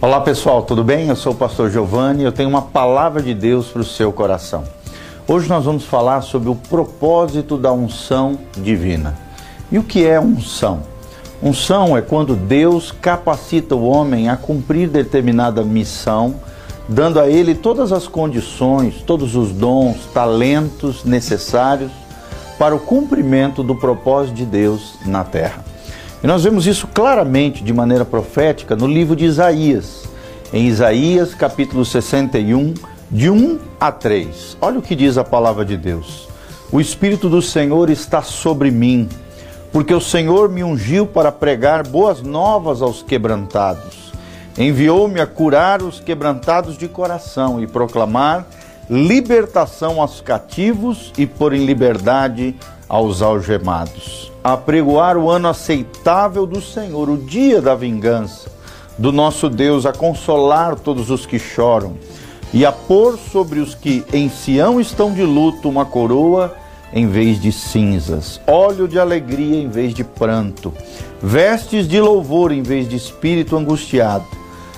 Olá pessoal, tudo bem? Eu sou o pastor Giovanni e eu tenho uma palavra de Deus para o seu coração. Hoje nós vamos falar sobre o propósito da unção divina. E o que é unção? Unção é quando Deus capacita o homem a cumprir determinada missão, dando a ele todas as condições, todos os dons, talentos necessários para o cumprimento do propósito de Deus na terra. E nós vemos isso claramente de maneira profética no livro de Isaías, em Isaías capítulo 61, de 1 a 3. Olha o que diz a palavra de Deus. O Espírito do Senhor está sobre mim, porque o Senhor me ungiu para pregar boas novas aos quebrantados. Enviou-me a curar os quebrantados de coração e proclamar libertação aos cativos e pôr em liberdade aos algemados. Apregoar o ano aceitável do Senhor, o dia da vingança do nosso Deus, a consolar todos os que choram e a pôr sobre os que em Sião estão de luto uma coroa em vez de cinzas, óleo de alegria em vez de pranto, vestes de louvor em vez de espírito angustiado,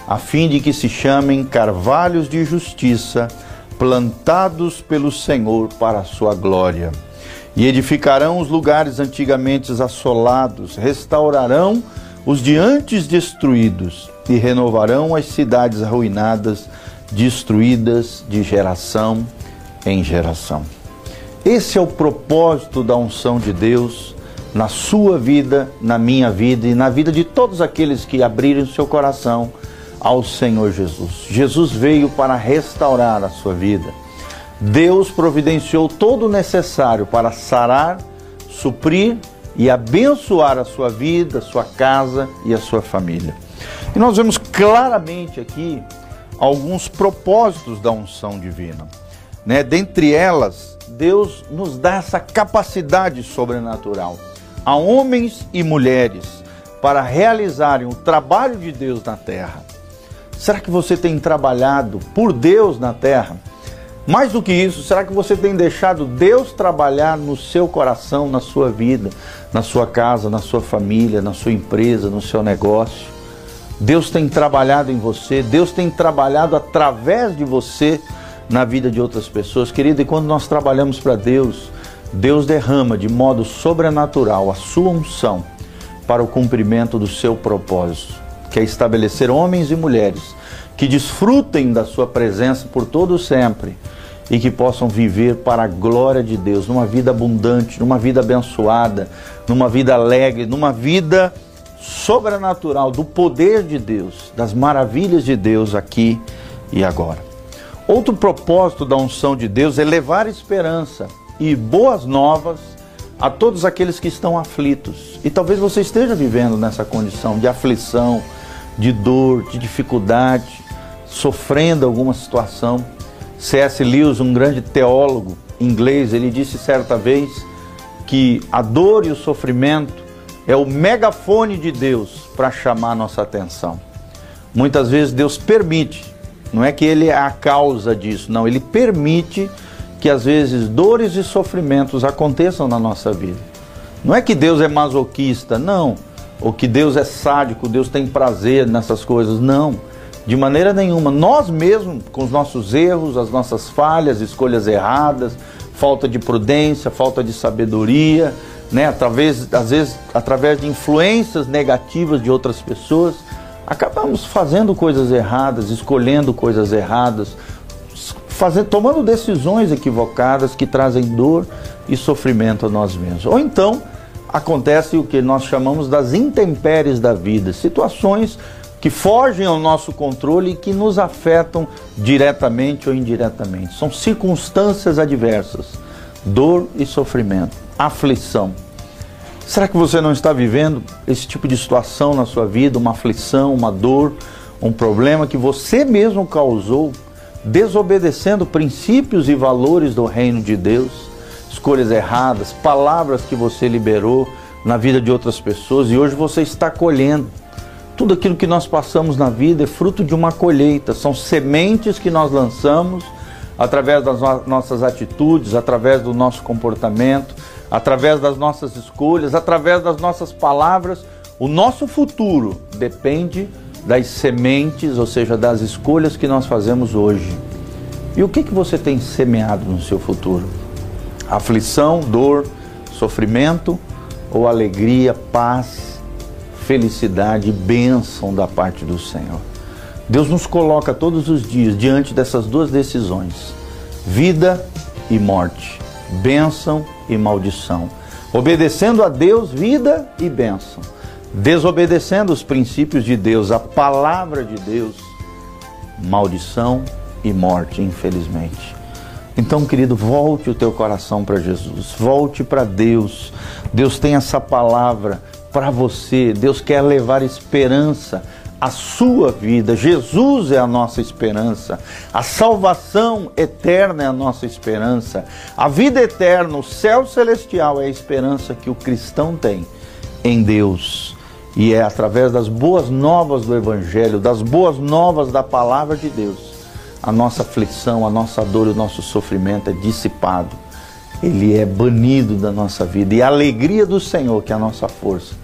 a fim de que se chamem carvalhos de justiça, plantados pelo Senhor para a sua glória. E edificarão os lugares antigamente assolados, restaurarão os de antes destruídos e renovarão as cidades arruinadas, destruídas de geração em geração. Esse é o propósito da unção de Deus na sua vida, na minha vida e na vida de todos aqueles que abrirem seu coração ao Senhor Jesus. Jesus veio para restaurar a sua vida. Deus providenciou todo o necessário para sarar, suprir e abençoar a sua vida, sua casa e a sua família. E nós vemos claramente aqui alguns propósitos da unção divina. Né? Dentre elas, Deus nos dá essa capacidade sobrenatural a homens e mulheres para realizarem o trabalho de Deus na terra. Será que você tem trabalhado por Deus na terra? Mais do que isso, será que você tem deixado Deus trabalhar no seu coração, na sua vida, na sua casa, na sua família, na sua empresa, no seu negócio? Deus tem trabalhado em você, Deus tem trabalhado através de você na vida de outras pessoas. Querido, e quando nós trabalhamos para Deus, Deus derrama de modo sobrenatural a sua unção para o cumprimento do seu propósito que é estabelecer homens e mulheres que desfrutem da sua presença por todo sempre e que possam viver para a glória de Deus, numa vida abundante, numa vida abençoada, numa vida alegre, numa vida sobrenatural do poder de Deus, das maravilhas de Deus aqui e agora. Outro propósito da unção de Deus é levar esperança e boas novas a todos aqueles que estão aflitos. E talvez você esteja vivendo nessa condição de aflição, de dor, de dificuldade, sofrendo alguma situação. C.S. Lewis, um grande teólogo inglês, ele disse certa vez que a dor e o sofrimento é o megafone de Deus para chamar nossa atenção. Muitas vezes Deus permite, não é que ele é a causa disso, não, ele permite que às vezes dores e sofrimentos aconteçam na nossa vida. Não é que Deus é masoquista, não ou que Deus é sádico, Deus tem prazer nessas coisas. Não, de maneira nenhuma. Nós mesmos, com os nossos erros, as nossas falhas, escolhas erradas, falta de prudência, falta de sabedoria, né? através, às vezes através de influências negativas de outras pessoas, acabamos fazendo coisas erradas, escolhendo coisas erradas, fazendo, tomando decisões equivocadas que trazem dor e sofrimento a nós mesmos. Ou então, acontece o que nós chamamos das intempéries da vida, situações que fogem ao nosso controle e que nos afetam diretamente ou indiretamente. São circunstâncias adversas, dor e sofrimento, aflição. Será que você não está vivendo esse tipo de situação na sua vida, uma aflição, uma dor, um problema que você mesmo causou, desobedecendo princípios e valores do reino de Deus? escolhas erradas, palavras que você liberou na vida de outras pessoas e hoje você está colhendo. Tudo aquilo que nós passamos na vida é fruto de uma colheita, são sementes que nós lançamos através das nossas atitudes, através do nosso comportamento, através das nossas escolhas, através das nossas palavras. O nosso futuro depende das sementes, ou seja, das escolhas que nós fazemos hoje. E o que, que você tem semeado no seu futuro? Aflição, dor, sofrimento ou alegria, paz, felicidade, bênção da parte do Senhor? Deus nos coloca todos os dias diante dessas duas decisões: vida e morte, bênção e maldição. Obedecendo a Deus, vida e bênção. Desobedecendo os princípios de Deus, a palavra de Deus, maldição e morte, infelizmente. Então, querido, volte o teu coração para Jesus, volte para Deus. Deus tem essa palavra para você. Deus quer levar esperança à sua vida. Jesus é a nossa esperança. A salvação eterna é a nossa esperança. A vida eterna, o céu celestial é a esperança que o cristão tem em Deus. E é através das boas novas do Evangelho, das boas novas da palavra de Deus, a nossa aflição, a nossa dor o nosso sofrimento é dissipado. Ele é banido da nossa vida. E a alegria do Senhor, que é a nossa força,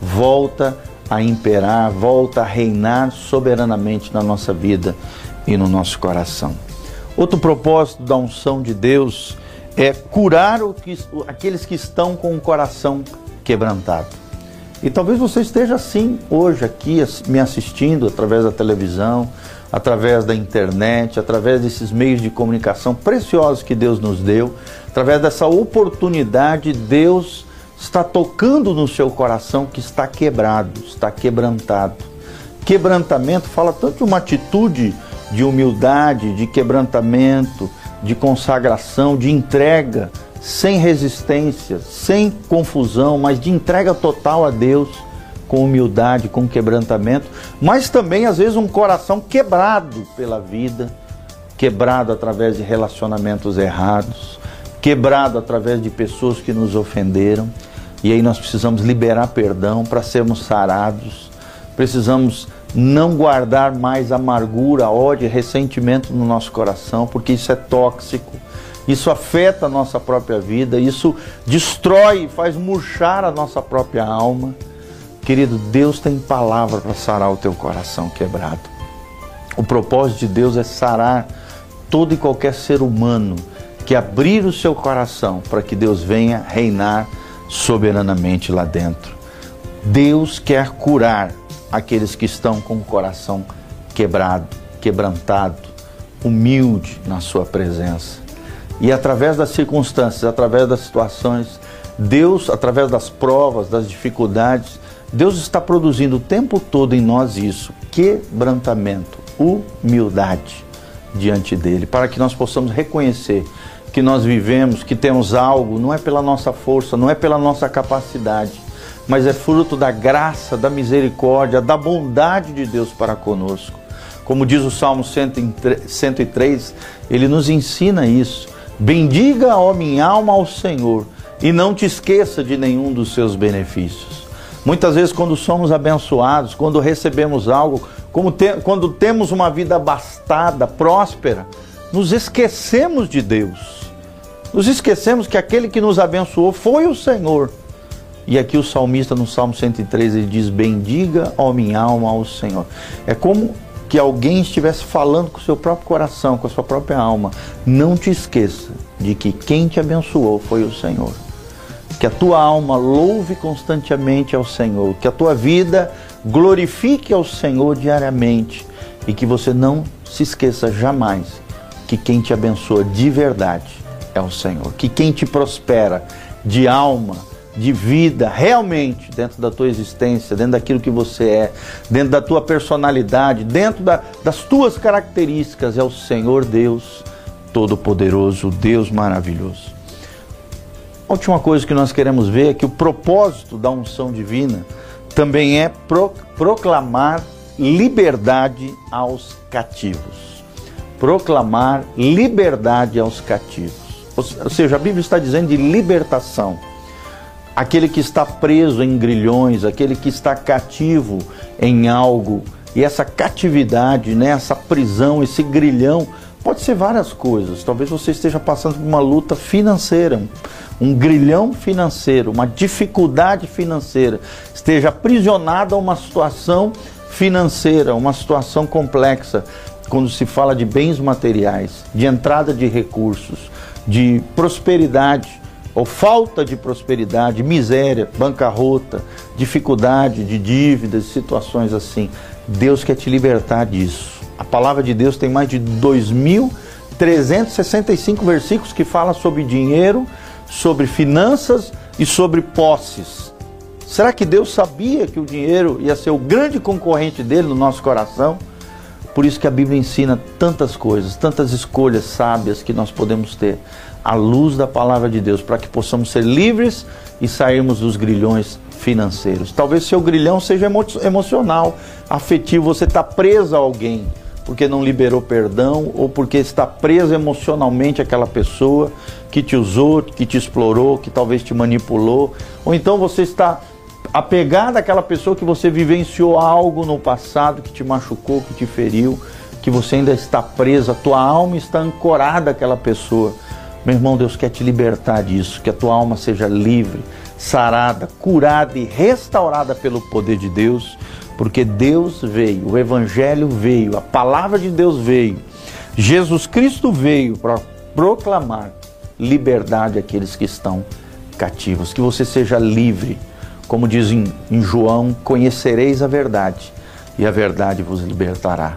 volta a imperar, volta a reinar soberanamente na nossa vida e no nosso coração. Outro propósito da unção de Deus é curar que, aqueles que estão com o coração quebrantado. E talvez você esteja assim hoje aqui me assistindo através da televisão, através da internet, através desses meios de comunicação preciosos que Deus nos deu, através dessa oportunidade, Deus está tocando no seu coração que está quebrado, está quebrantado. Quebrantamento fala tanto de uma atitude de humildade, de quebrantamento, de consagração, de entrega, sem resistência, sem confusão, mas de entrega total a Deus com humildade, com quebrantamento, mas também às vezes um coração quebrado pela vida, quebrado através de relacionamentos errados, quebrado através de pessoas que nos ofenderam. E aí nós precisamos liberar perdão para sermos sarados. Precisamos não guardar mais amargura, ódio, ressentimento no nosso coração, porque isso é tóxico. Isso afeta a nossa própria vida, isso destrói, faz murchar a nossa própria alma. Querido, Deus tem palavra para sarar o teu coração quebrado. O propósito de Deus é sarar todo e qualquer ser humano que abrir o seu coração para que Deus venha reinar soberanamente lá dentro. Deus quer curar aqueles que estão com o coração quebrado, quebrantado, humilde na sua presença. E através das circunstâncias, através das situações, Deus, através das provas, das dificuldades, Deus está produzindo o tempo todo em nós isso, quebrantamento, humildade diante dele, para que nós possamos reconhecer que nós vivemos, que temos algo, não é pela nossa força, não é pela nossa capacidade, mas é fruto da graça, da misericórdia, da bondade de Deus para conosco. Como diz o Salmo 103, ele nos ensina isso. Bendiga, ó minha alma, ao Senhor, e não te esqueça de nenhum dos seus benefícios. Muitas vezes, quando somos abençoados, quando recebemos algo, te, quando temos uma vida abastada, próspera, nos esquecemos de Deus. Nos esquecemos que aquele que nos abençoou foi o Senhor. E aqui o salmista no Salmo 103 ele diz: Bendiga, ó minha alma, ao Senhor. É como que alguém estivesse falando com o seu próprio coração, com a sua própria alma. Não te esqueça de que quem te abençoou foi o Senhor que a tua alma louve constantemente ao Senhor, que a tua vida glorifique ao Senhor diariamente e que você não se esqueça jamais que quem te abençoa de verdade é o Senhor, que quem te prospera de alma, de vida, realmente dentro da tua existência, dentro daquilo que você é, dentro da tua personalidade, dentro da, das tuas características, é o Senhor Deus Todo-Poderoso, Deus maravilhoso. A última coisa que nós queremos ver é que o propósito da unção divina também é pro, proclamar liberdade aos cativos. Proclamar liberdade aos cativos. Ou seja, a Bíblia está dizendo de libertação. Aquele que está preso em grilhões, aquele que está cativo em algo, e essa catividade, né, essa prisão, esse grilhão, pode ser várias coisas. Talvez você esteja passando por uma luta financeira, um grilhão financeiro, uma dificuldade financeira, esteja aprisionado a uma situação financeira, uma situação complexa, quando se fala de bens materiais, de entrada de recursos, de prosperidade ou falta de prosperidade, miséria, bancarrota, dificuldade de dívidas, situações assim. Deus quer te libertar disso. A palavra de Deus tem mais de 2.365 versículos que fala sobre dinheiro, sobre finanças e sobre posses. Será que Deus sabia que o dinheiro ia ser o grande concorrente dele no nosso coração? Por isso que a Bíblia ensina tantas coisas, tantas escolhas sábias que nós podemos ter à luz da palavra de Deus, para que possamos ser livres e sairmos dos grilhões financeiros. Talvez seu grilhão seja emo emocional, afetivo, você está preso a alguém porque não liberou perdão ou porque está preso emocionalmente àquela pessoa que te usou, que te explorou, que talvez te manipulou, ou então você está apegado àquela pessoa que você vivenciou algo no passado que te machucou, que te feriu, que você ainda está preso, a tua alma está ancorada àquela pessoa. Meu irmão, Deus quer te libertar disso, que a tua alma seja livre, sarada, curada e restaurada pelo poder de Deus, porque Deus veio, o Evangelho veio, a palavra de Deus veio, Jesus Cristo veio para proclamar liberdade àqueles que estão cativos, que você seja livre, como diz em, em João: conhecereis a verdade, e a verdade vos libertará.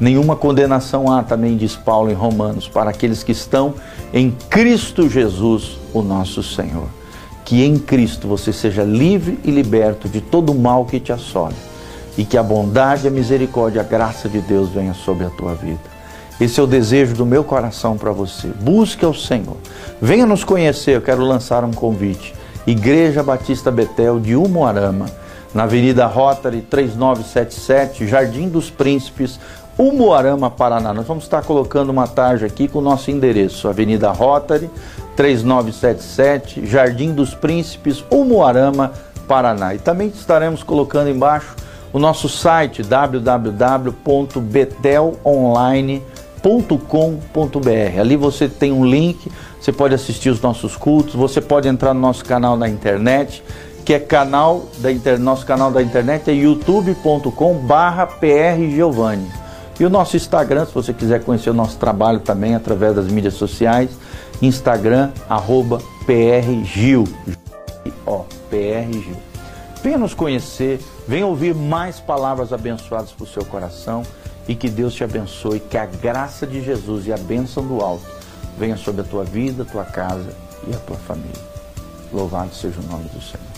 Nenhuma condenação há, também diz Paulo em Romanos, para aqueles que estão em Cristo Jesus, o nosso Senhor. Que em Cristo você seja livre e liberto de todo o mal que te assola e que a bondade, a misericórdia, a graça de Deus venha sobre a tua vida. Esse é o desejo do meu coração para você. Busque ao Senhor. Venha nos conhecer, eu quero lançar um convite. Igreja Batista Betel de Umuarama, na Avenida Rotary 3977, Jardim dos Príncipes, Umuarama, Paraná. Nós vamos estar colocando uma tarja aqui com o nosso endereço, Avenida Rotary, 3977, Jardim dos Príncipes, Umuarama, Paraná. E também estaremos colocando embaixo o nosso site www.betelonline.com.br. Ali você tem um link, você pode assistir os nossos cultos, você pode entrar no nosso canal na internet que é canal da inter... nosso canal da internet é youtube.com/prgiovanni. E o nosso Instagram, se você quiser conhecer o nosso trabalho também através das mídias sociais, Instagram, arroba prgil. Ó, prgil. Nos conhecer, venha ouvir mais palavras abençoadas para o seu coração e que Deus te abençoe, que a graça de Jesus e a bênção do alto venha sobre a tua vida, a tua casa e a tua família. Louvado seja o nome do Senhor.